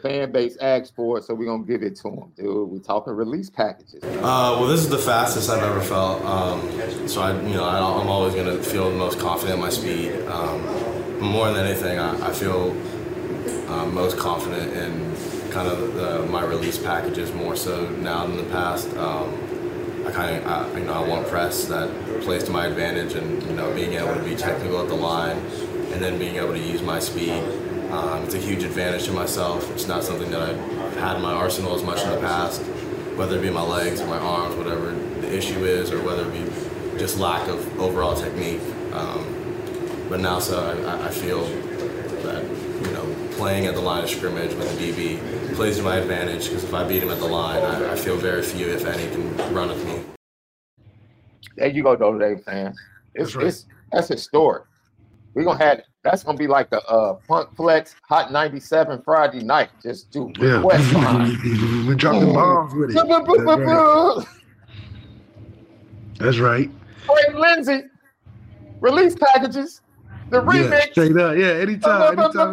Fan base asked for it, so we're gonna give it to them, dude. We talking release packages. Uh, well, this is the fastest I've ever felt. Um, so I, you know, I, am always gonna feel the most confident in my speed. Um, more than anything, I, I feel uh, most confident in kind of the, my release packages more so now than the past. Um, I kind of, you know, I want press that plays to my advantage, and you know, being able to be technical at the line, and then being able to use my speed. Um, it's a huge advantage to myself. It's not something that I've had in my arsenal as much in the past, whether it be my legs or my arms, whatever the issue is, or whether it be just lack of overall technique. Um, but now, so I, I, feel that you know playing at the line of scrimmage with the DB plays to my advantage because if I beat him at the line, I, I feel very few, if any, can run with me. There you go, Notre Dame fans. It's, that's, right. it's that's historic. We're gonna have that's gonna be like the uh Funk Flex Hot 97 Friday night. Just do yeah. request we dropping bombs with it. That's right. That's right. Frank Lindsay release packages. The remix. Yeah, straight up. Yeah, anytime. anytime.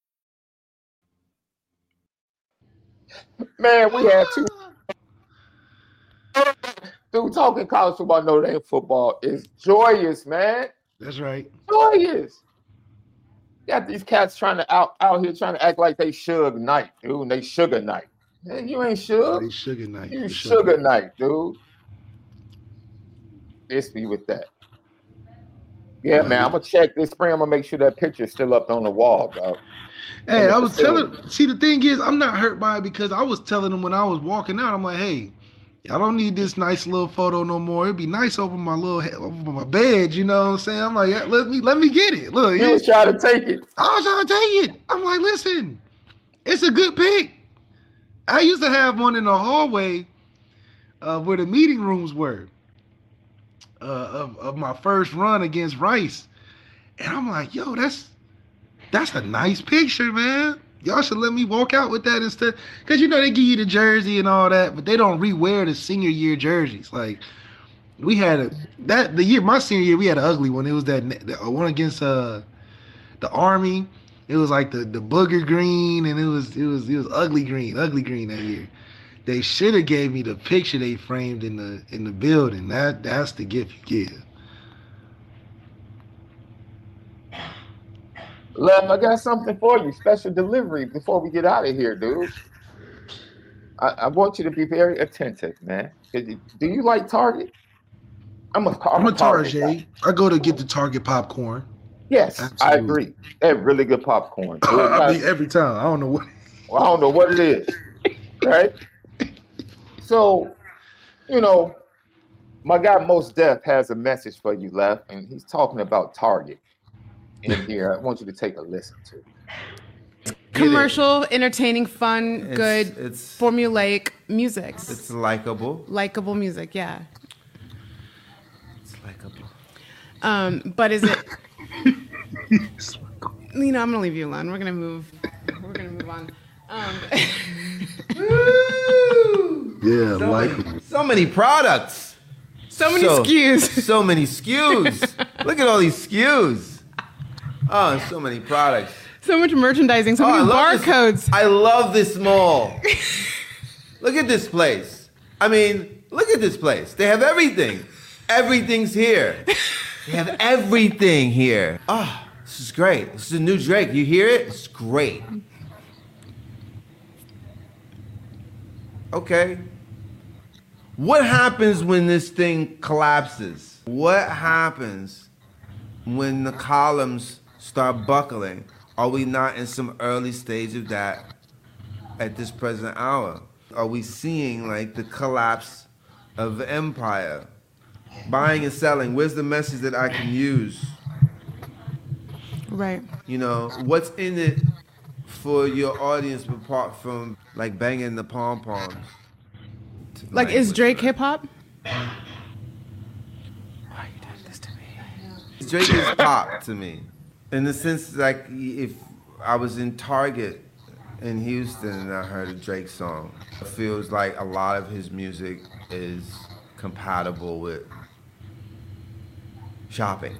Man, we had two. Dude, talking college football, Notre Dame football is joyous, man. That's right. Joyous. Got these cats trying to out out here trying to act like they Suge Knight, dude. And they Sugar Knight. Man, you ain't Suge. Oh, they Sugar Knight. You Sugar Knight, dude. This me with that. Yeah, man. I'm gonna check this spring. I'm gonna make sure that picture's still up on the wall, bro. Hey, I was telling. See, the thing is, I'm not hurt by it because I was telling them when I was walking out. I'm like, hey, I don't need this nice little photo no more. It'd be nice over my little head, over my bed. You know what I'm saying? I'm like, yeah, let me let me get it. Look, You was trying to take it. I was trying to take it. I'm like, listen, it's a good pick. I used to have one in the hallway uh, where the meeting rooms were uh, of, of my first run against Rice. And I'm like, yo, that's that's a nice picture, man. Y'all should let me walk out with that instead. Cause you know they give you the jersey and all that, but they don't rewear the senior year jerseys. Like we had a that the year my senior year, we had an ugly one. It was that, that one against uh the army. It was like the the booger green, and it was it was it was ugly green, ugly green that year. They should have gave me the picture they framed in the in the building. That that's the gift you give. Love, I got something for you. Special delivery before we get out of here, dude. I, I want you to be very attentive, man. Do you like Target? I'm a, I'm, I'm a Target. Target I go to get the Target popcorn. Yes, Absolutely. I agree. They have really good popcorn. I mean, every time. I don't know what. Well, I don't know what it is, right? So, you know, my guy Mos Def has a message for you, left, and he's talking about Target in here. I want you to take a listen to. Commercial, entertaining, fun, it's, good, it's formulaic music. It's likable. Likable music, yeah. It's likable. Um, but is it? you know, I'm gonna leave you alone. We're gonna move. We're gonna move on. Um, yeah, so likable. Many, so many products. So many so, SKUs. So many SKUs. Look at all these SKUs. Oh, so many products. So much merchandising, so oh, many I barcodes. This, I love this mall. look at this place. I mean, look at this place. They have everything. Everything's here. They have everything here. Oh, this is great. This is a new Drake. You hear it? It's great. Okay. What happens when this thing collapses? What happens when the columns start buckling? Are we not in some early stage of that at this present hour? Are we seeing like the collapse of empire? Buying and selling, where's the message that I can use? Right. You know, what's in it for your audience apart from like banging the pom poms? Like, is Drake hip hop? Why are you doing this to me? Drake is pop to me in the sense like if I was in Target in Houston and I heard a Drake song, it feels like a lot of his music is compatible with shopping.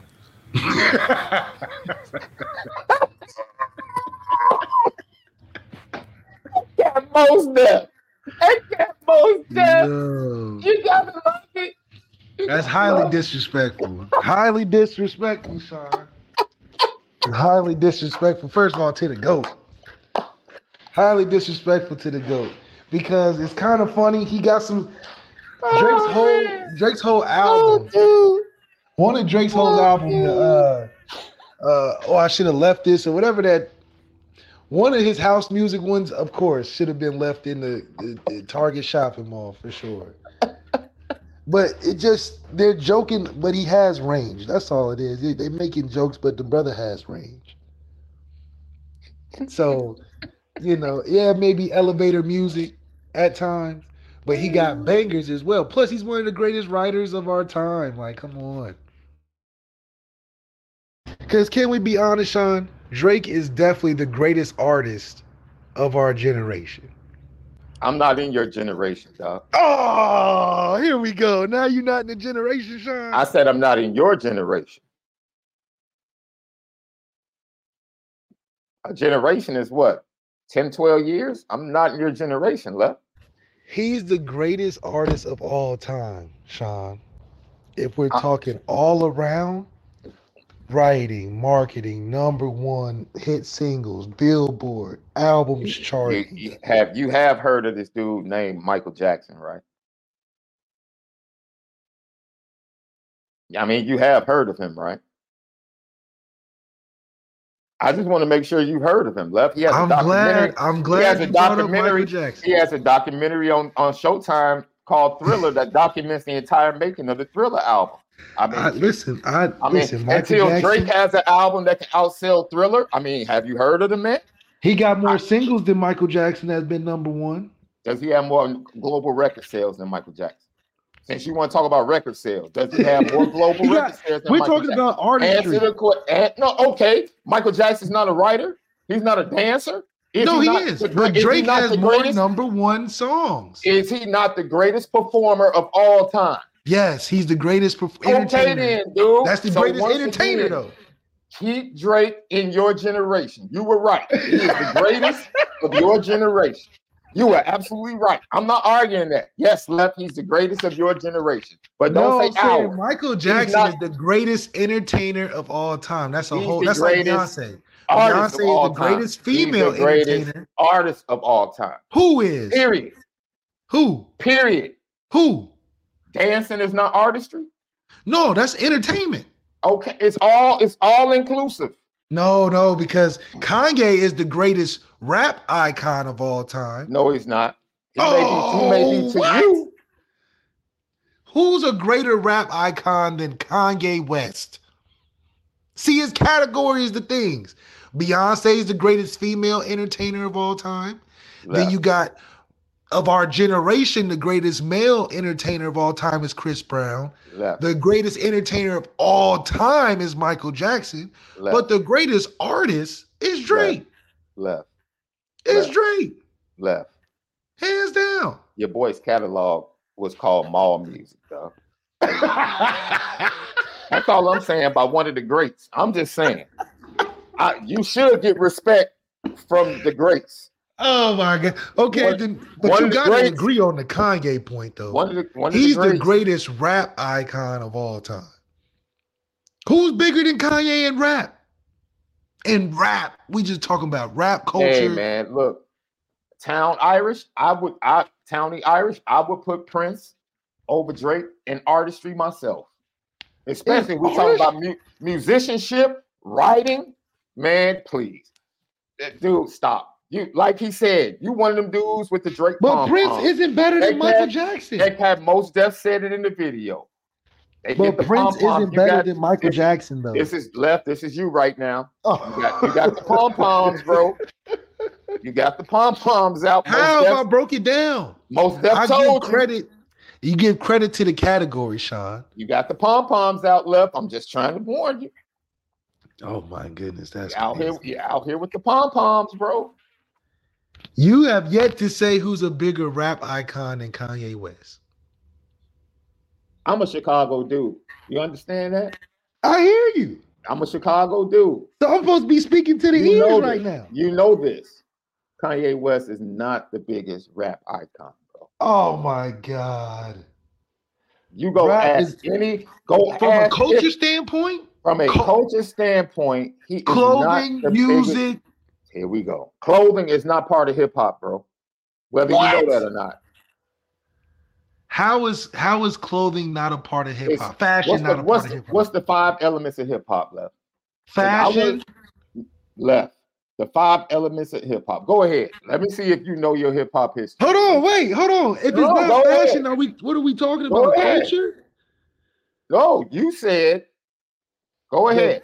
got Mos Def. I got Mos Def. You gotta like it. That's highly disrespectful. highly disrespectful, Sean highly disrespectful. First of all, to the goat. Highly disrespectful to the goat because it's kind of funny. He got some Drake's oh, whole man. Drake's whole album. Oh, one of Drake's whole oh, album. Uh, uh, oh, I should have left this or whatever that. One of his house music ones, of course, should have been left in the, the, the Target shopping mall for sure. But it just they're joking, but he has range. That's all it is. They're making jokes, but the brother has range. So, you know, yeah, maybe elevator music at times, but he got mm-hmm. bangers as well. Plus, he's one of the greatest writers of our time. Like, come on. Because can we be honest, Sean? Drake is definitely the greatest artist of our generation. I'm not in your generation, dog. Oh, here we go. Now you're not in the generation, Sean. I said I'm not in your generation. A generation is what? 10, 12 years? I'm not in your generation, left. He's the greatest artist of all time, Sean. If we're talking all around, writing, marketing, number one hit singles, Billboard, albums charting. You, you have you have heard of this dude named Michael Jackson, right? I mean, you have heard of him, right? I just want to make sure you've heard of him. Left. He has I'm a documentary. glad. I'm glad. He has a documentary. He has a documentary on on Showtime called Thriller that documents the entire making of the Thriller album. I mean, I, listen, I, I mean, listen. Until Jackson, Drake has an album that can outsell Thriller. I mean, have you heard of the man? he got more singles than Michael Jackson has been number one. Does he have more global record sales than Michael Jackson? Since you want to talk about record sales, does he have more global He record sales than we're Michael talking Jackson? about artistry. The que- no, okay. Michael Jackson's not a writer. He's not a dancer. Is no, he, not is. the But is Drake has more number one songs. Is he not the greatest performer of all time? Yes, he's the greatest perf- Okay, entertainer. then, dude. That's the So greatest entertainer, again, though. Keep Drake in your generation. You were right. He is the greatest of your generation. You were absolutely right. I'm not arguing that. Yes, left. He's the greatest of your generation. But don't no, say our. Michael Jackson not- is the greatest entertainer of all time. That's a whole. That's like Beyonce. Beyonce is the time. greatest He's the female greatest entertainer. artist of all time. Who is? Period. Who? Period. Who? Dancing is not artistry. No, that's entertainment. Okay, it's all it's all inclusive. No, no, because Kanye is the greatest rap icon of all time. No, he's not. He may be, may be oh, to Oh, what? you. Who's a greater rap icon than Kanye West? See, his category is the things. Beyonce is the greatest female entertainer of all time. Then you got of our generation, the greatest male entertainer of all time is Chris Brown. left, The greatest entertainer of all time is Michael Jackson. left, But the greatest artist is Drake. left, It's Right. Drake. left. Hands down. Your boy's catalog was called Mall Music, though. That's all I'm saying about one of the greats. I'm just saying. I, you should get respect from the greats. Oh my god. Okay, One- then but you gotta agree on the Kanye point though. One of the one He's the the greatest rap icon of all time. Who's bigger than Kanye in rap? In rap, we just talking about rap culture. Hey man, look, Town Irish. I would, I Towny Irish. I would put Prince over Drake in artistry myself. Especially we talking about mu- musicianship, writing. Man, please, dude, stop. You like he said, you one of them dudes with the Drake. But Prince isn't better They than Michael had- Jackson. They had Mos Def said it in the video. They But the Prince isn't You better got- than Michael this- Jackson though. This is left. This is you right now. Oh. You got, you got the pom poms, bro. You got the pom poms out. Most How if Def- I broke it down? Mos Def I told give you. credit. You give credit to the category, Sean. You got the pom poms out left. I'm just trying to warn you. Oh my goodness, that's You're out here, you're out here with the pom poms, bro. You have yet to say who's a bigger rap icon than Kanye West. I'm a Chicago dude. You understand that? I hear you. I'm a Chicago dude. So I'm supposed to be speaking to the You ears right now. You know this. Kanye West is not the biggest rap icon, bro. Oh my God. You go Rap ask is- any go From a culture if- standpoint, from a cul- culture standpoint, he clothing, not the biggest- music, Here we go. Clothing is not part of hip hop, bro. Whether What? you know that or not. how is how is clothing not a part of hip hop? Fashion What's not the, a what's, part of hip hop. what's the five elements of hip hop left? Fashion. Left. The five elements of hip hop. Go ahead. Let me see if you know your hip hop history. Hold on, wait, hold on. If it's No, not go ahead. fashion, are we what are we talking Go about? ahead. Culture? No, you said. Go ahead.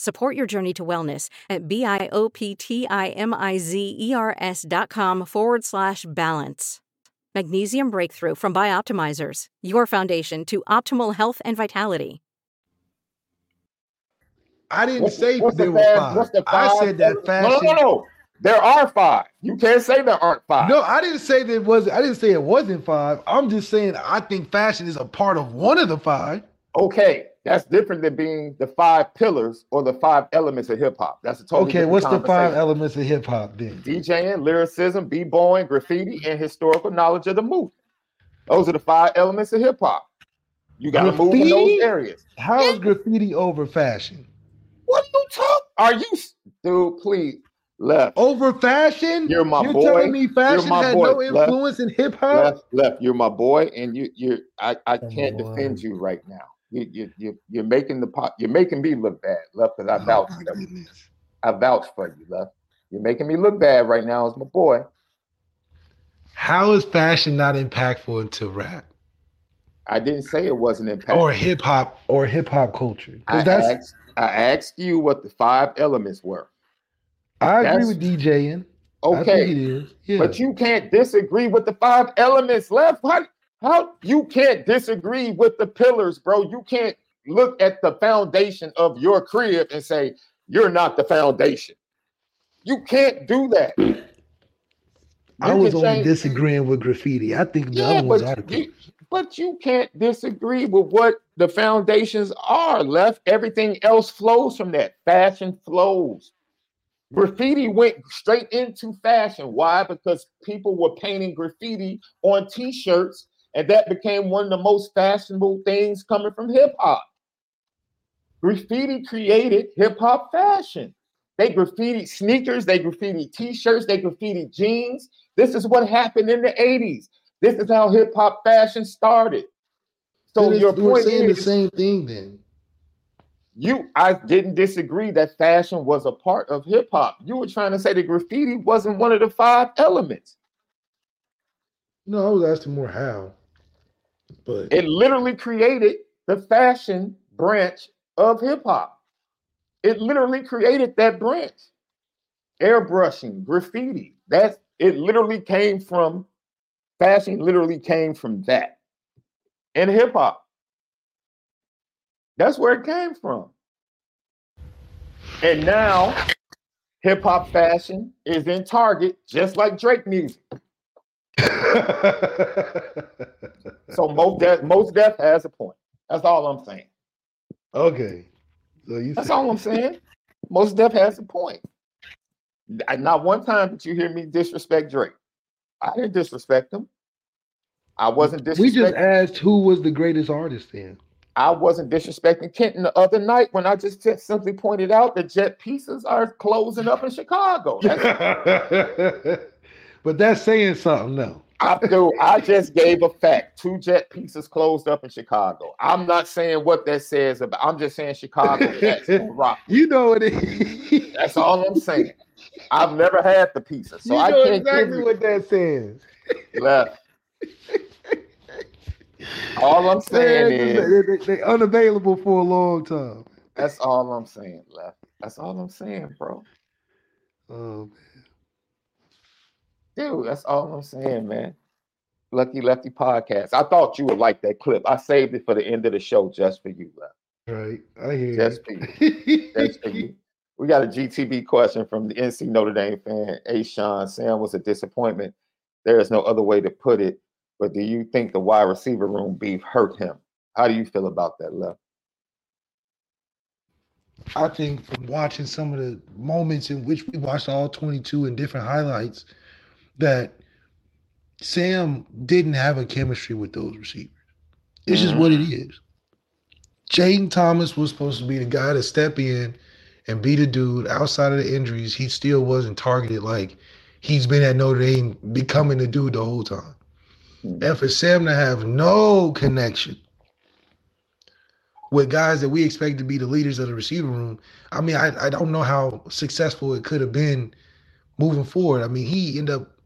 Support your journey to wellness at B-I-O-P-T-I-M-I-Z-E-R-S dot com forward slash balance. Magnesium Breakthrough from Bioptimizers, your foundation to optimal health and vitality. I didn't what's, say what's there the were five. The five? I said that fashion. No, no, no, no. There are five. You can't say there aren't five. No, I didn't say there was. I didn't say it wasn't five. I'm just saying I think fashion is a part of one of the five. Okay, that's different than being the five pillars or the five elements of hip hop. That's a totally okay. What's the five elements of hip hop then? DJing, lyricism, b-boying, graffiti, and historical knowledge of the movement. Those are the five elements of hip hop. You got to move in those areas. How is graffiti over fashion? What are you talking? Are you, dude? Please, left over fashion. You're my you're boy. telling me fashion had boy. no influence left, in hip hop. Left, left. You're my boy, and you, you. I, I can't defend you right now. You, you, you, you're making the pot. You're making me look bad, left. Because I oh, vouch for you. I vouch for you, left. You're making me look bad right now as my boy. How is fashion not impactful into rap? I didn't say it wasn't impactful. Or hip hop or hip hop culture. I that's asked, I asked you what the five elements were. I agree with DJing. Okay. Yeah. But you can't disagree with the five elements left. How, how you can't disagree with the pillars, bro? You can't look at the foundation of your crib and say you're not the foundation. You can't do that. Hmm. You I was only change. disagreeing with graffiti. I think the yeah, other ones are you, But you can't disagree with what the foundations are left. Everything else flows from that. Fashion flows. Graffiti went straight into fashion. Why? Because people were painting graffiti on t-shirts, and that became one of the most fashionable things coming from hip hop. Graffiti created hip hop fashion. They graffiti sneakers, they graffiti t-shirts, they graffiti jeans. This is what happened in the 80s. This is how hip hop fashion started. So your point saying is, the same thing then. You, I didn't disagree that fashion was a part of hip hop. You were trying to say that graffiti wasn't one of the five elements. No, I was asking more how. But it literally created the fashion branch of hip hop. It literally created that branch. Airbrushing, graffiti. That's it literally came from fashion, literally came from that. And hip hop. That's where it came from. And now hip hop fashion is in Target, just like Drake music. so Mos Def, Mos Def has a point. That's all I'm saying. Okay. So you That's all I'm saying. Mos Def has a point. Not one time did you hear me disrespect Drake. I didn't disrespect him. I wasn't disrespecting. We just asked who was the greatest artist then. I wasn't disrespecting Kenton the other night when I just simply pointed out that jet pieces are closing up in Chicago. but that's saying something though. I do. I just gave a fact. Two jet pieces closed up in Chicago. I'm not saying what that says about. I'm just saying Chicago. rock. You know what it is. That's all I'm saying. I've never had the pieces, so you I can't exactly what that says. Left. All I'm saying is they, they, they, unavailable for a long time. That's all I'm saying, left. That's all I'm saying, bro. Oh man. That's all I'm saying, man. Lucky Lefty podcast. I thought you would like that clip. I saved it for the end of the show just for you, left. Right. I hear just you. for you. just for you. We got a GTB question from the NC Notre Dame fan. A Sean, Sam was a disappointment. There is no other way to put it. But do you think the wide receiver room beef hurt him? How do you feel about that, left? I think from watching some of the moments in which we watched all 22 and different highlights, that Sam didn't have a chemistry with those receivers. It's just what it is. mm-hmm. is. Jayden Thomas was supposed to be the guy to step in and be the dude. Outside of the injuries, he still wasn't targeted like he's been at Notre Dame becoming the dude the whole time. And for Sam to have no connection with guys that we expect to be the leaders of the receiver room, I mean, I, I don't know how successful it could have been moving forward. I mean, he ended up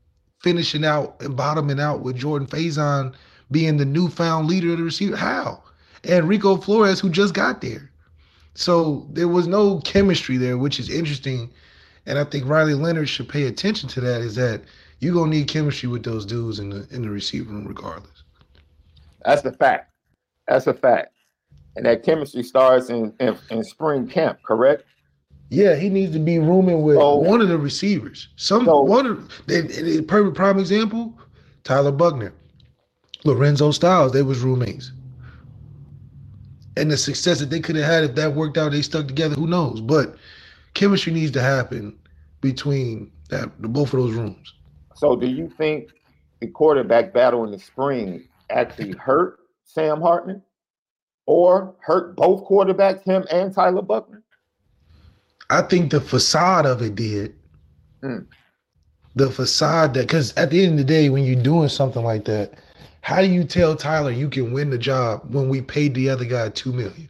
finishing out and bottoming out with Jordan Faison being the newfound leader of the receiver. How? And Rico Flores, who just got there. So there was no chemistry there, which is interesting. And I think Riley Leonard should pay attention to that. Is that you're gonna need chemistry with those dudes in the in the receiver room regardless. That's the fact. That's a fact. and that chemistry starts in, in, in spring camp, correct? Yeah, he needs to be rooming with so, one of the receivers. Some so, one of the perfect prime example, Tyler Buchner, Lorenzo Styles, they was roommates. And the success that they could have had if that worked out, they stuck together. Who knows? But chemistry needs to happen between that the, both of those rooms. So, do you think the quarterback battle in the spring actually hurt Sam Hartman, or hurt both quarterbacks, him and Tyler Buchner? I think the facade of it did. Mm. The facade that, because at the end of the day, when you're doing something like that, how do you tell Tyler you can win the job when we paid the other guy two million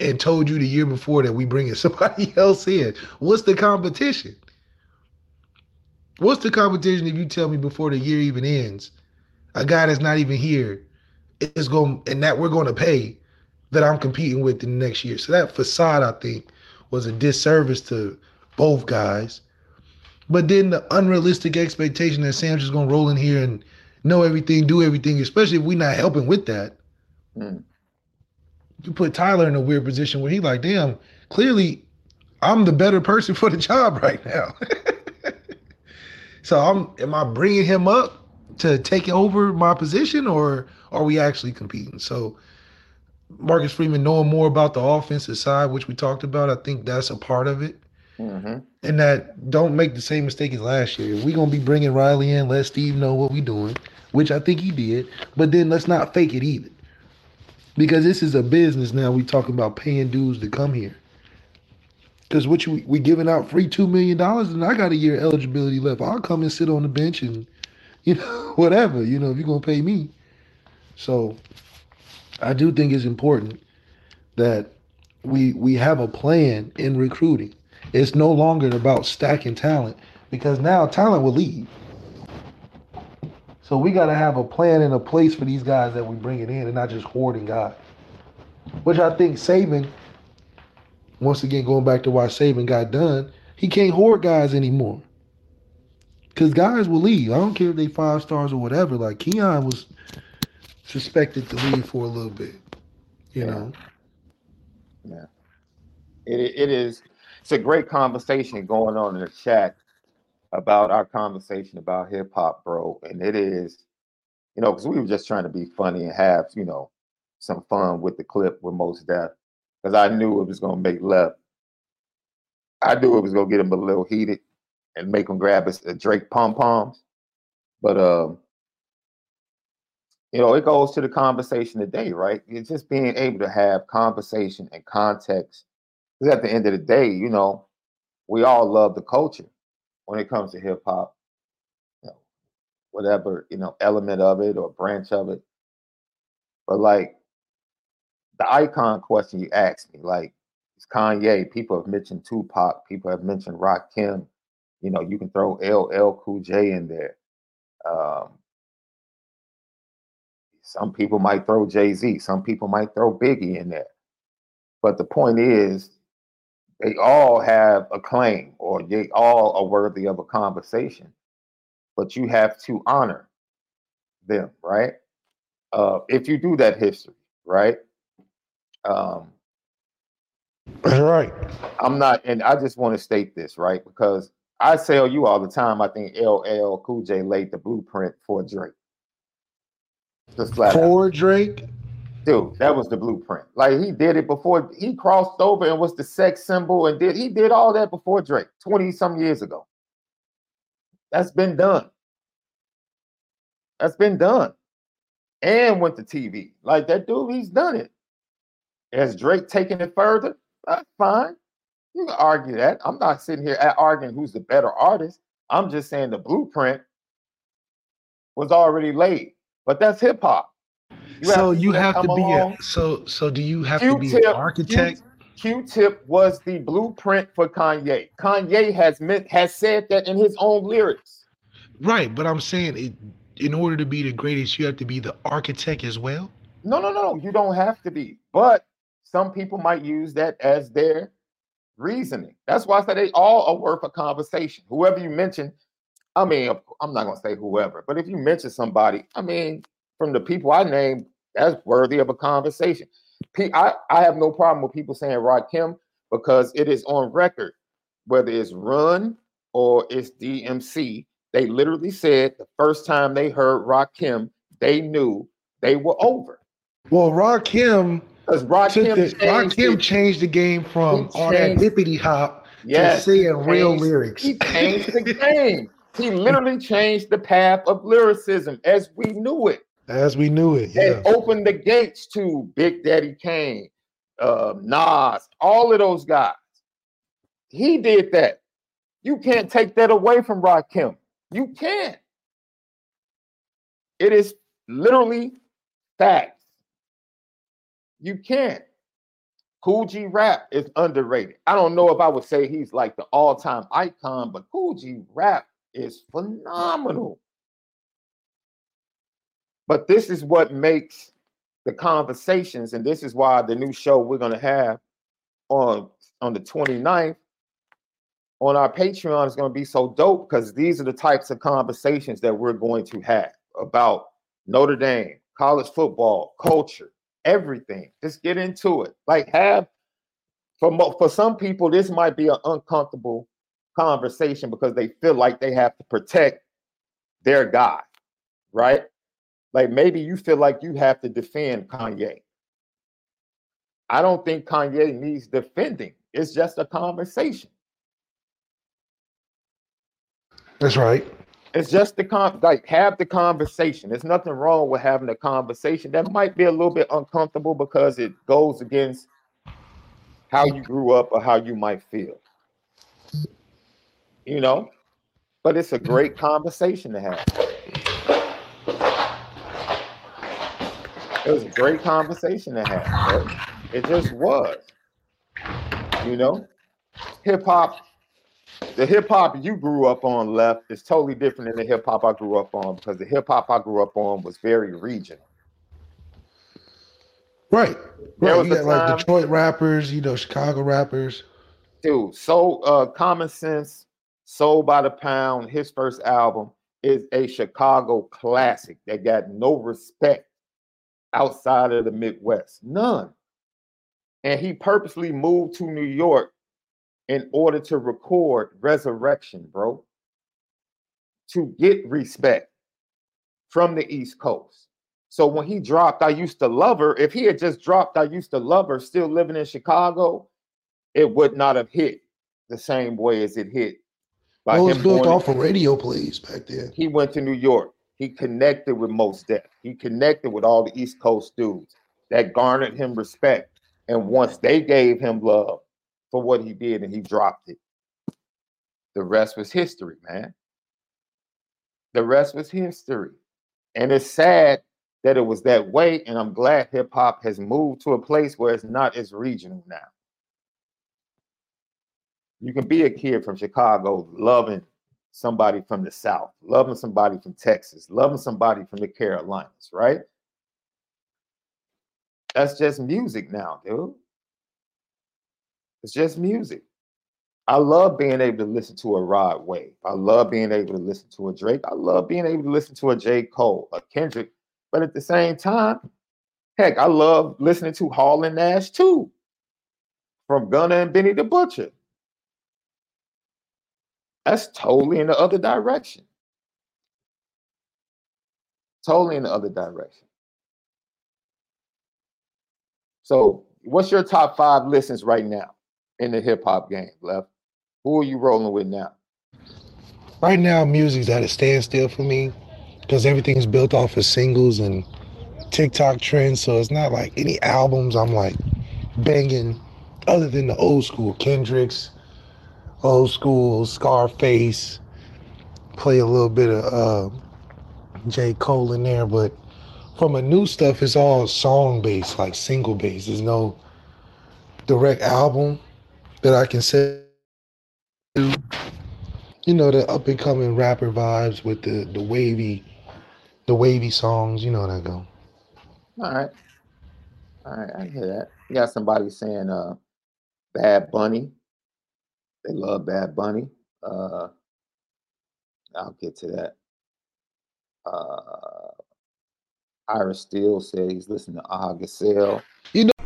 and told you the year before that we bringing somebody else in? What's the competition? What's the competition if you tell me before the year even ends, a guy that's not even here is going and that we're going to pay that I'm competing with in the next year? So that facade, I think, was a disservice to both guys. But then the unrealistic expectation that Sam's just gonna roll in here and know everything, do everything, especially if we're not helping with that. Mm. You put Tyler in a weird position where he like, damn, clearly I'm the better person for the job right now. so I'm am I bringing him up to take over my position or are we actually competing? So Marcus Freeman knowing more about the offensive side, which we talked about, I think that's a part of it. Mm-hmm. And that don't make the same mistake as last year. We're gonna be bringing Riley in, let Steve know what we're doing, which I think he did. But then let's not fake it either, because this is a business now. We talking about paying dues to come here. Because what you we giving out free two million dollars, and I got a year eligibility left. I'll come and sit on the bench and you know whatever you know if you're gonna pay me. So I do think it's important that we we have a plan in recruiting. It's no longer about stacking talent because now talent will leave. So we got to have a plan and a place for these guys that we bring it in and not just hoarding guys. Which I think Saban, once again going back to why Saban got done, he can't hoard guys anymore. Cause guys will leave. I don't care if they five stars or whatever. Like Keon was suspected to leave for a little bit. You yeah. know. Yeah. It it is. It's a great conversation going on in the chat about our conversation about hip hop, bro. And it is, you know, because we were just trying to be funny and have, you know, some fun with the clip with Mos Def. Because I knew it was gonna make left. I knew it was gonna get him a little heated and make him grab a, a Drake pom poms. But um, you know, it goes to the conversation today, right? It's just being able to have conversation and context. Because at the end of the day, you know, we all love the culture when it comes to hip hop, you know, whatever, you know, element of it or branch of it. But like the icon question you asked me, like it's Kanye, people have mentioned Tupac, people have mentioned Rakim, you know, you can throw LL Cool J in there. Um, some people might throw Jay Z. Some people might throw Biggie in there. But the point is, they all have a claim or they all are worthy of a conversation. But you have to honor them, right? Uh, if you do that history, right? Um, That's right. I'm not, and I just want to state this, right? Because I tell you all the time, I think LL Cool J laid the blueprint for Drake. Just flat for. Drake. Dude, that was the blueprint. Like he did it before he crossed over and was the sex symbol and did he did all that before Drake 20 some years ago. That's been done. That's been done. And went to TV. Like that dude, he's done it. Has Drake taken it further? That's fine. You can argue that. I'm not sitting here arguing who's the better artist. I'm just saying the blueprint was already laid. But that's hip hop. So you have to be a, so so do you have Q-tip, to be an architect? Q-Tip was the blueprint for Kanye. Kanye has meant has said that in his own lyrics. Right, but I'm saying it, in order to be the greatest, you have to be the architect as well. No, no, no, you don't have to be. But some people might use that as their reasoning. That's why I said they all are worth a conversation. Whoever you mentioned I mean, I'm not gonna say whoever, but if you mention somebody, I mean, from the people I named, that's worthy of a conversation. I, I have no problem with people saying Rakim because it is on record, whether it's Run or it's DMC. They literally said the first time they heard Rakim, they knew they were over. Well, Rakim, because Rakim, the, changed, Rakim changed the game from all that hippity hop yes, to saying real lyrics. He changed the game. He literally changed the path of lyricism as we knew it. As we knew it, yeah. And opened the gates to Big Daddy Kane, uh, Nas, all of those guys. He did that. You can't take that away from Rakim. You can't. It is literally facts. You can't. Kool G Rap is underrated. I don't know if I would say he's like the all-time icon, but Kool G Rap is phenomenal. But this is what makes the conversations, and this is why the new show we're going to have on on the 29th on our Patreon is going to be so dope because these are the types of conversations that we're going to have about Notre Dame, college football, culture, everything. Just get into it. Like have for for some people, this might be an uncomfortable conversation because they feel like they have to protect their guy, right? Like maybe you feel like you have to defend Kanye. I don't think Kanye needs defending. It's just a conversation. That's right. It's just the con like have the conversation. There's nothing wrong with having a conversation. That might be a little bit uncomfortable because it goes against how you grew up or how you might feel. You know, but it's a great conversation to have. It was a great conversation to have. Right? It just was. You know, hip hop the hip hop you grew up on left is totally different than the hip hop I grew up on because the hip hop I grew up on was very regional. Right. Right. You got like Detroit rappers, you know, Chicago rappers. Dude, so uh Common Sense, Soul by the Pound, his first album is a Chicago classic that got no respect outside of the Midwest. None. And he purposely moved to New York in order to record resurrection, bro, to get respect from the East Coast. So when he dropped I Used to Love Her, if he had just dropped I Used to Love Her still living in Chicago, it would not have hit the same way as it hit. By it was built off of radio plays back then. He went to New York. He connected with Mos Def. He connected with all the East Coast dudes that garnered him respect. And once they gave him love, for what he did and he dropped it. The rest was history, man. The rest was history. And it's sad that it was that way. And I'm glad hip hop has moved to a place where it's not as regional now. You can be a kid from Chicago loving somebody from the South, loving somebody from Texas, loving somebody from the Carolinas, right? That's just music now, dude. It's just music. I love being able to listen to a Rod Wave. I love being able to listen to a Drake. I love being able to listen to a J. Cole, a Kendrick. But at the same time, heck, I love listening to Hall and Nash too. From Gunna and Benny the Butcher. That's totally in the other direction. Totally in the other direction. So, what's your top five listens right now? in the hip hop game, left? Who are you rolling with now? Right now, music's at a standstill for me because everything's built off of singles and TikTok trends. So it's not like any albums I'm like banging other than the old school Kendricks, old school Scarface, play a little bit of uh, J. Cole in there. But from a new stuff, it's all song based, like single based. There's no direct album that I can say, you know, the up and coming rapper vibes with the the wavy, the wavy songs. You know how that go. All right, all right, I hear that. You got somebody saying, "Uh, Bad Bunny." They love Bad Bunny. Uh, I'll get to that. Uh, Iris Steele said he's listening to Aha Gazelle. You know.